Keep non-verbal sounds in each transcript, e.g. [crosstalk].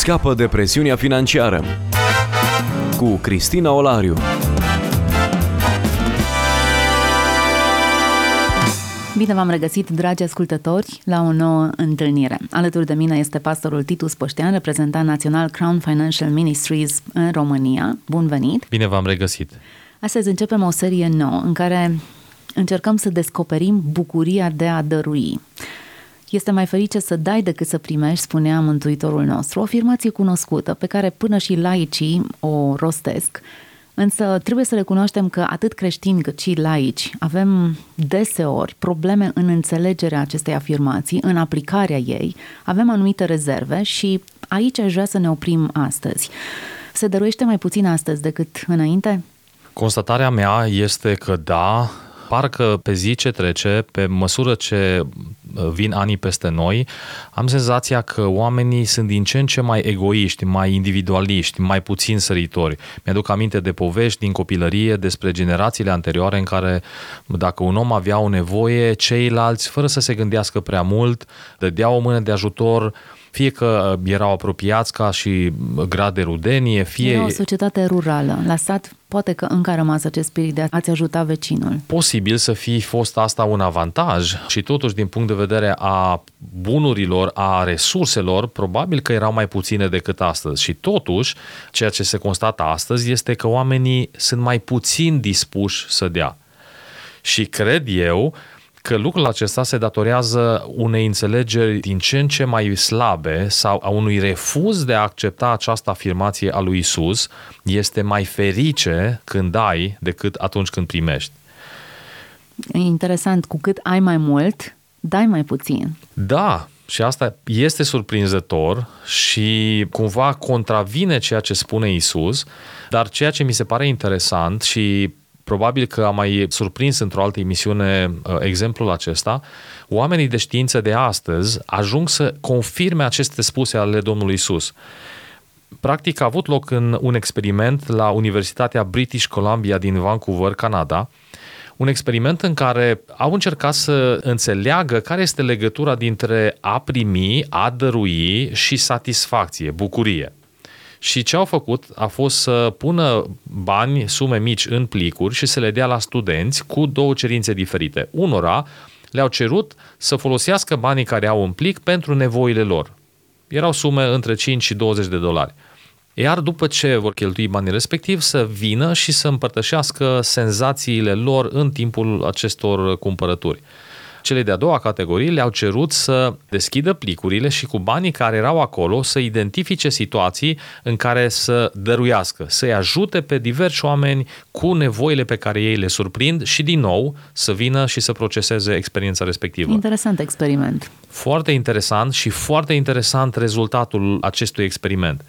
Scapă de presiunea financiară cu Cristina Olariu. Bine v-am regăsit, dragi ascultători, la o nouă întâlnire. Alături de mine este pastorul Titus Poștean, reprezentant național Crown Financial Ministries în România. Bun venit! Bine v-am regăsit! Astăzi începem o serie nouă în care încercăm să descoperim bucuria de a dărui. Este mai ferice să dai decât să primești, spunea Mântuitorul nostru, o afirmație cunoscută pe care până și laicii o rostesc, Însă trebuie să recunoaștem că atât creștini cât și laici avem deseori probleme în înțelegerea acestei afirmații, în aplicarea ei, avem anumite rezerve și aici aș vrea să ne oprim astăzi. Se dăruiește mai puțin astăzi decât înainte? Constatarea mea este că da, parcă pe zi ce trece, pe măsură ce uh, vin anii peste noi, am senzația că oamenii sunt din ce în ce mai egoiști, mai individualiști, mai puțin săritori. Mi-aduc aminte de povești din copilărie despre generațiile anterioare în care dacă un om avea o nevoie, ceilalți, fără să se gândească prea mult, dădeau o mână de ajutor, fie că uh, erau apropiați ca și grad de rudenie, fie... Era o societate rurală. La sat poate că încă a rămas acest spirit de a-ți ajuta vecinul. Posibil să fi fost asta un avantaj și totuși din punct de vedere a bunurilor, a resurselor, probabil că erau mai puține decât astăzi. Și totuși, ceea ce se constată astăzi este că oamenii sunt mai puțin dispuși să dea. Și cred eu că lucrul acesta se datorează unei înțelegeri din ce în ce mai slabe sau a unui refuz de a accepta această afirmație a lui Isus, este mai ferice când dai decât atunci când primești. E interesant, cu cât ai mai mult, dai mai puțin. Da, și asta este surprinzător și cumva contravine ceea ce spune Isus, dar ceea ce mi se pare interesant și probabil că am mai surprins într-o altă emisiune uh, exemplul acesta, oamenii de știință de astăzi ajung să confirme aceste spuse ale Domnului Isus. Practic a avut loc în un experiment la Universitatea British Columbia din Vancouver, Canada, un experiment în care au încercat să înțeleagă care este legătura dintre a primi, a dărui și satisfacție, bucurie. Și ce au făcut a fost să pună bani, sume mici în plicuri și să le dea la studenți cu două cerințe diferite. Unora le-au cerut să folosească banii care au în plic pentru nevoile lor. Erau sume între 5 și 20 de dolari. Iar după ce vor cheltui banii respectiv, să vină și să împărtășească senzațiile lor în timpul acestor cumpărături. Cele de-a doua categorii le-au cerut să deschidă plicurile și cu banii care erau acolo să identifice situații în care să dăruiască, să-i ajute pe diversi oameni cu nevoile pe care ei le surprind și din nou să vină și să proceseze experiența respectivă. Interesant experiment. Foarte interesant și foarte interesant rezultatul acestui experiment.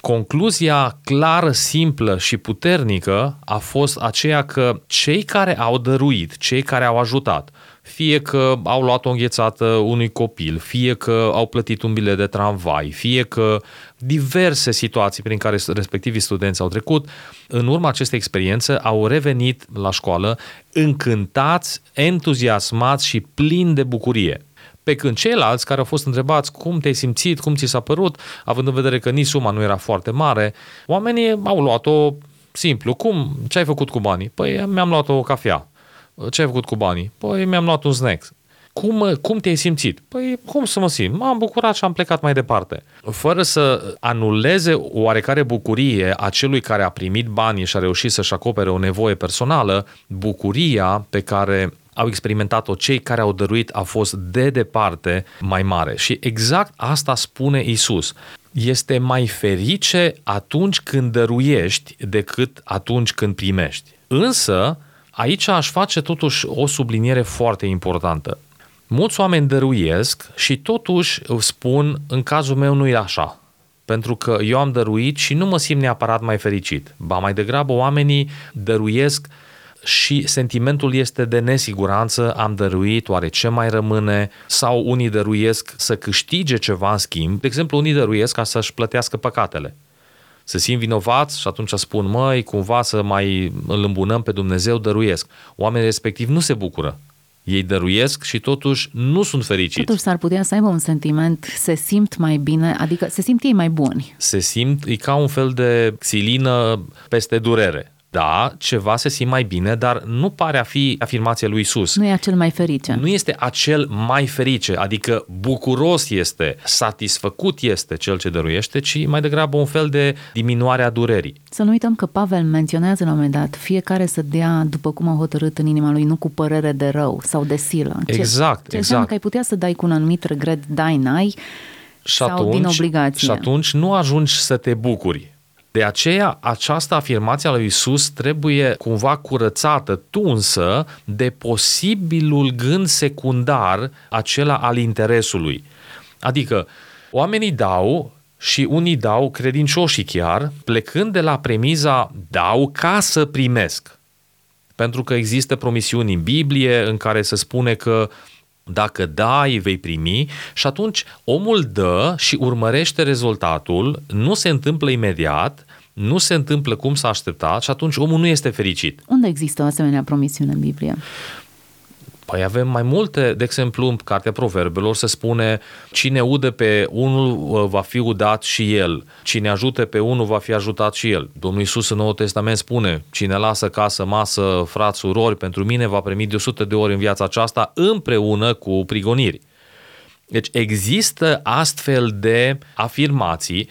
Concluzia clară, simplă și puternică a fost aceea că cei care au dăruit, cei care au ajutat, fie că au luat o înghețată unui copil, fie că au plătit un bilet de tramvai, fie că diverse situații prin care respectivii studenți au trecut, în urma acestei experiențe au revenit la școală încântați, entuziasmați și plini de bucurie. Pe când ceilalți care au fost întrebați cum te-ai simțit, cum ți s-a părut, având în vedere că nici suma nu era foarte mare, oamenii au luat-o simplu. Cum? Ce ai făcut cu banii? Păi mi-am luat o cafea. Ce ai făcut cu banii? Păi mi-am luat un snack. Cum, cum te-ai simțit? Păi cum să mă simt? M-am bucurat și am plecat mai departe. Fără să anuleze oarecare bucurie a celui care a primit banii și a reușit să-și acopere o nevoie personală, bucuria pe care au experimentat-o cei care au dăruit a fost de departe mai mare. Și exact asta spune Isus. Este mai ferice atunci când dăruiești decât atunci când primești. Însă, Aici aș face totuși o subliniere foarte importantă. Mulți oameni dăruiesc și totuși spun, în cazul meu nu e așa. Pentru că eu am dăruit și nu mă simt neapărat mai fericit. Ba mai degrabă oamenii dăruiesc și sentimentul este de nesiguranță, am dăruit, oare ce mai rămâne? Sau unii dăruiesc să câștige ceva în schimb. De exemplu, unii dăruiesc ca să-și plătească păcatele se simt vinovați și atunci spun, măi, cumva să mai îl îmbunăm pe Dumnezeu, dăruiesc. Oamenii respectiv nu se bucură Ei dăruiesc și totuși nu sunt fericiți. Totuși s-ar putea să aibă un sentiment, se simt mai bine, adică se simt ei mai buni. Se simt, e ca un fel de xilină peste durere. Da, ceva se simt mai bine, dar nu pare a fi afirmația lui Isus. Nu e acel mai ferice. Nu este acel mai ferice, adică bucuros este, satisfăcut este cel ce dăruiește, ci mai degrabă un fel de diminuare a durerii. Să nu uităm că Pavel menționează la un moment dat, fiecare să dea după cum a hotărât în inima lui, nu cu părere de rău sau de silă. Ce, exact, ce exact. că ai putea să dai cu un anumit regret, dai, n-ai, și sau atunci, din obligație. Și atunci nu ajungi să te bucuri. De aceea, această afirmație a lui Isus trebuie cumva curățată, tunsă de posibilul gând secundar, acela al interesului. Adică, oamenii dau și unii dau, credincioșii chiar, plecând de la premiza dau ca să primesc. Pentru că există promisiuni în Biblie în care se spune că dacă dai, vei primi și atunci omul dă și urmărește rezultatul, nu se întâmplă imediat, nu se întâmplă cum s-a așteptat și atunci omul nu este fericit. Unde există o asemenea promisiune în Biblie? Păi avem mai multe, de exemplu, în Cartea Proverbelor se spune cine udă pe unul va fi udat și el, cine ajută pe unul va fi ajutat și el. Domnul Iisus în Noul Testament spune, cine lasă casă, masă, frați, surori, pentru mine va primi de 100 de ori în viața aceasta împreună cu prigoniri. Deci există astfel de afirmații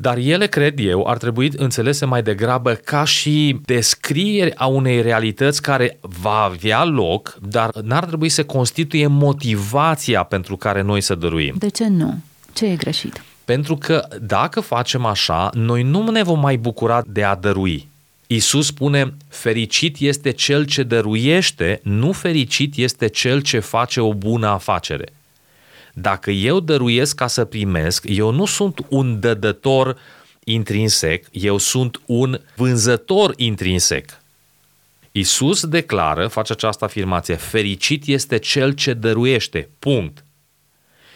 dar ele, cred eu, ar trebui înțelese mai degrabă ca și descrieri a unei realități care va avea loc, dar n-ar trebui să constituie motivația pentru care noi să dăruim. De ce nu? Ce e greșit? Pentru că dacă facem așa, noi nu ne vom mai bucura de a dărui. Isus spune, fericit este cel ce dăruiește, nu fericit este cel ce face o bună afacere. Dacă eu dăruiesc ca să primesc, eu nu sunt un dădător intrinsec, eu sunt un vânzător intrinsec. Isus declară, face această afirmație, fericit este cel ce dăruiește, punct.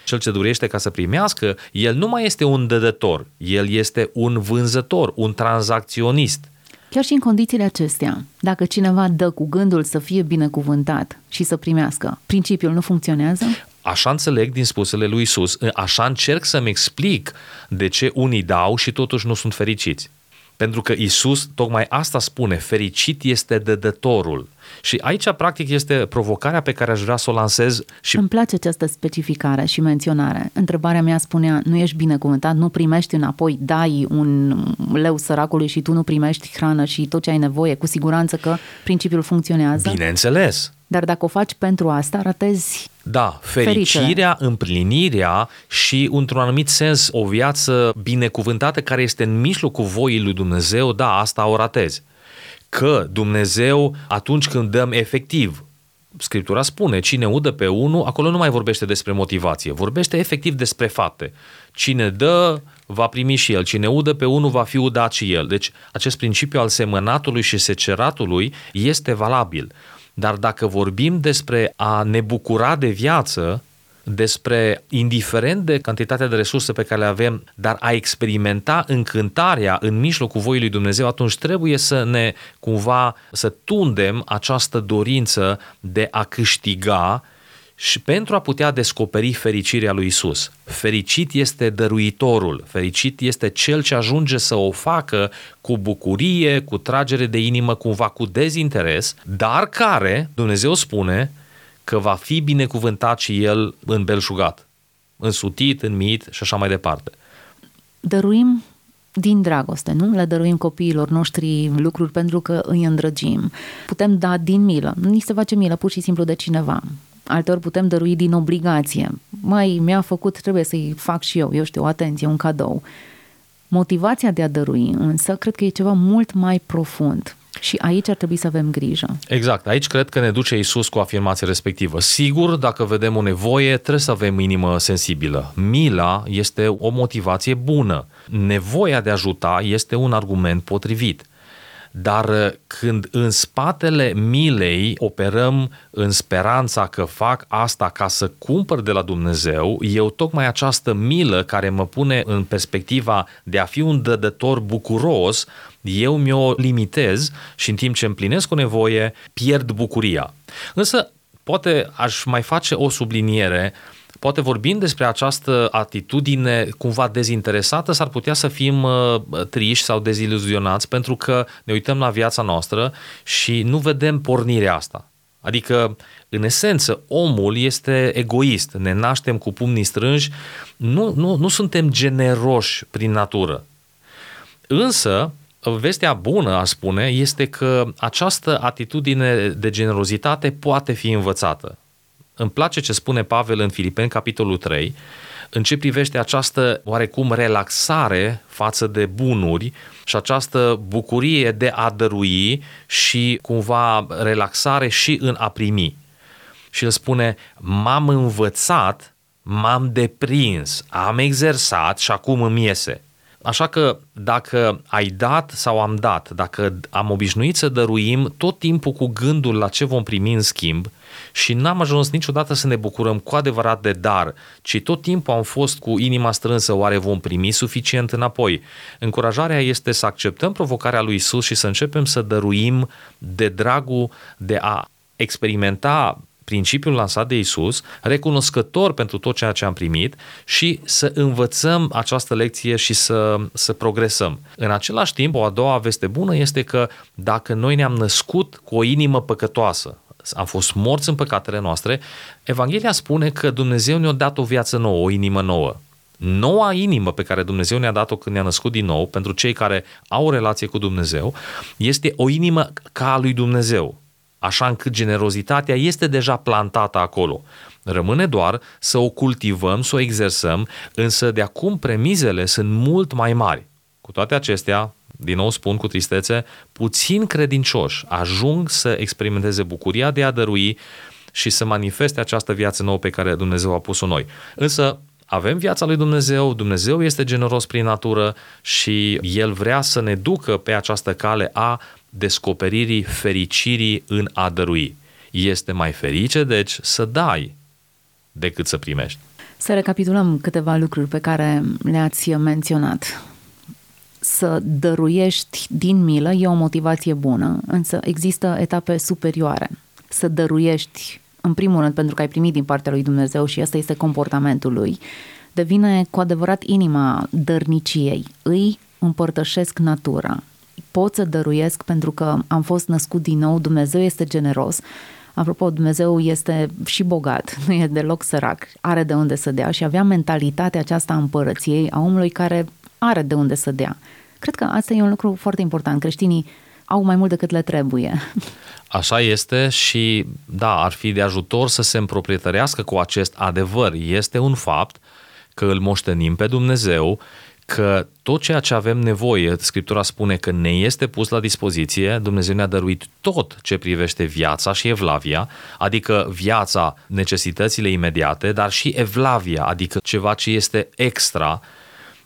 Cel ce dăruiește ca să primească, el nu mai este un dădător, el este un vânzător, un tranzacționist. Chiar și în condițiile acestea, dacă cineva dă cu gândul să fie binecuvântat și să primească, principiul nu funcționează? Așa înțeleg din spusele lui Isus, așa încerc să-mi explic de ce unii dau și totuși nu sunt fericiți. Pentru că Isus tocmai asta spune, fericit este dădătorul. Și aici, practic, este provocarea pe care aș vrea să o lansez. Și... Îmi place această specificare și menționare. Întrebarea mea spunea, nu ești binecuvântat, nu primești înapoi, dai un leu săracului și tu nu primești hrană și tot ce ai nevoie, cu siguranță că principiul funcționează. Bineînțeles. Dar dacă o faci pentru asta, ratezi da, fericirea, fericire. împlinirea și, într-un anumit sens, o viață binecuvântată care este în mijlocul voii lui Dumnezeu, da, asta o ratezi. Că Dumnezeu, atunci când dăm efectiv, Scriptura spune, cine udă pe unul, acolo nu mai vorbește despre motivație, vorbește efectiv despre fapte. Cine dă, va primi și el. Cine udă pe unul, va fi udat și el. Deci, acest principiu al semănatului și seceratului este valabil. Dar dacă vorbim despre a ne bucura de viață, despre, indiferent de cantitatea de resurse pe care le avem, dar a experimenta încântarea în mijlocul voii lui Dumnezeu, atunci trebuie să ne cumva să tundem această dorință de a câștiga și pentru a putea descoperi fericirea lui Isus. Fericit este dăruitorul, fericit este cel ce ajunge să o facă cu bucurie, cu tragere de inimă, cumva cu dezinteres, dar care, Dumnezeu spune, că va fi binecuvântat și el belșugat, însutit, înmit și așa mai departe. Dăruim din dragoste, nu? Le dăruim copiilor noștri lucruri pentru că îi îndrăgim. Putem da din milă. Ni se face milă pur și simplu de cineva alteori putem dărui din obligație. Mai mi-a făcut, trebuie să-i fac și eu, eu știu, o atenție, un cadou. Motivația de a dărui, însă, cred că e ceva mult mai profund. Și aici ar trebui să avem grijă. Exact. Aici cred că ne duce Isus cu afirmația respectivă. Sigur, dacă vedem o nevoie, trebuie să avem inimă sensibilă. Mila este o motivație bună. Nevoia de a ajuta este un argument potrivit. Dar uh, când în spatele milei operăm în speranța că fac asta ca să cumpăr de la Dumnezeu, eu tocmai această milă care mă pune în perspectiva de a fi un dădător bucuros, eu mi-o limitez și în timp ce împlinesc o nevoie, pierd bucuria. Însă poate aș mai face o subliniere Poate vorbind despre această atitudine cumva dezinteresată, s-ar putea să fim uh, triși sau deziluzionați pentru că ne uităm la viața noastră și nu vedem pornirea asta. Adică, în esență, omul este egoist, ne naștem cu pumnii strânși, nu, nu, nu suntem generoși prin natură. Însă, vestea bună, a spune, este că această atitudine de generozitate poate fi învățată. Îmi place ce spune Pavel în Filipeni, capitolul 3, în ce privește această oarecum relaxare față de bunuri și această bucurie de a dărui și cumva relaxare și în a primi. Și el spune, m-am învățat, m-am deprins, am exersat și acum îmi iese. Așa că dacă ai dat sau am dat, dacă am obișnuit să dăruim tot timpul cu gândul la ce vom primi în schimb și n-am ajuns niciodată să ne bucurăm cu adevărat de dar, ci tot timpul am fost cu inima strânsă, oare vom primi suficient înapoi? Încurajarea este să acceptăm provocarea lui Isus și să începem să dăruim de dragul de a experimenta principiul lansat de Isus, recunoscător pentru tot ceea ce am primit și să învățăm această lecție și să, să progresăm. În același timp, o a doua veste bună este că dacă noi ne-am născut cu o inimă păcătoasă, am fost morți în păcatele noastre, Evanghelia spune că Dumnezeu ne-a dat o viață nouă, o inimă nouă. Noua inimă pe care Dumnezeu ne-a dat-o când ne-a născut din nou, pentru cei care au o relație cu Dumnezeu, este o inimă ca a lui Dumnezeu așa încât generozitatea este deja plantată acolo. Rămâne doar să o cultivăm, să o exersăm, însă de acum premizele sunt mult mai mari. Cu toate acestea, din nou spun cu tristețe, puțin credincioși ajung să experimenteze bucuria de a dărui și să manifeste această viață nouă pe care Dumnezeu a pus-o noi. Însă avem viața lui Dumnezeu, Dumnezeu este generos prin natură și El vrea să ne ducă pe această cale a descoperirii fericirii în a dărui. Este mai ferice, deci, să dai decât să primești. Să recapitulăm câteva lucruri pe care le-ați menționat. Să dăruiești din milă e o motivație bună, însă există etape superioare. Să dăruiești, în primul rând, pentru că ai primit din partea lui Dumnezeu și ăsta este comportamentul lui, devine cu adevărat inima dărniciei. Îi împărtășesc natura, pot să dăruiesc pentru că am fost născut din nou, Dumnezeu este generos. Apropo, Dumnezeu este și bogat, [laughs] nu e deloc sărac, are de unde să dea și avea mentalitatea aceasta a împărăției a omului care are de unde să dea. Cred că asta e un lucru foarte important. Creștinii au mai mult decât le trebuie. [laughs] Așa este și da, ar fi de ajutor să se împroprietărească cu acest adevăr. Este un fapt că îl moștenim pe Dumnezeu că tot ceea ce avem nevoie, Scriptura spune că ne este pus la dispoziție, Dumnezeu ne-a dăruit tot ce privește viața și evlavia, adică viața, necesitățile imediate, dar și evlavia, adică ceva ce este extra,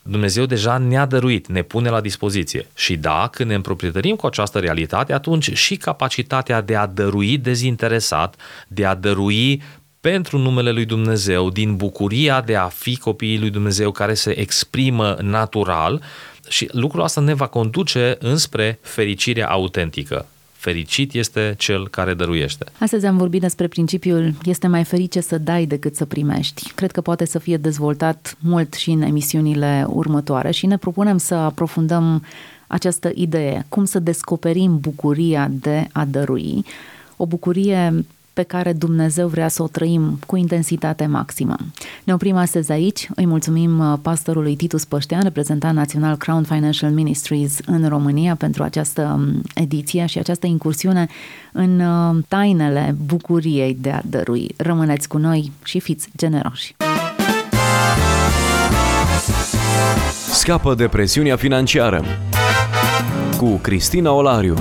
Dumnezeu deja ne-a dăruit, ne pune la dispoziție. Și da, când ne împroprietărim cu această realitate, atunci și capacitatea de a dărui dezinteresat, de a dărui pentru numele lui Dumnezeu, din bucuria de a fi copiii lui Dumnezeu care se exprimă natural și lucrul asta ne va conduce înspre fericirea autentică. Fericit este cel care dăruiește. Astăzi am vorbit despre principiul este mai ferice să dai decât să primești. Cred că poate să fie dezvoltat mult și în emisiunile următoare și ne propunem să aprofundăm această idee, cum să descoperim bucuria de a dărui, o bucurie pe care Dumnezeu vrea să o trăim cu intensitate maximă. Ne oprim astăzi aici. Îi mulțumim uh, pastorului Titus Păștean, reprezentant național Crown Financial Ministries în România pentru această um, ediție și această incursiune în uh, tainele bucuriei de a dărui. Rămâneți cu noi și fiți generoși! Scapă de presiunea financiară cu Cristina Olariu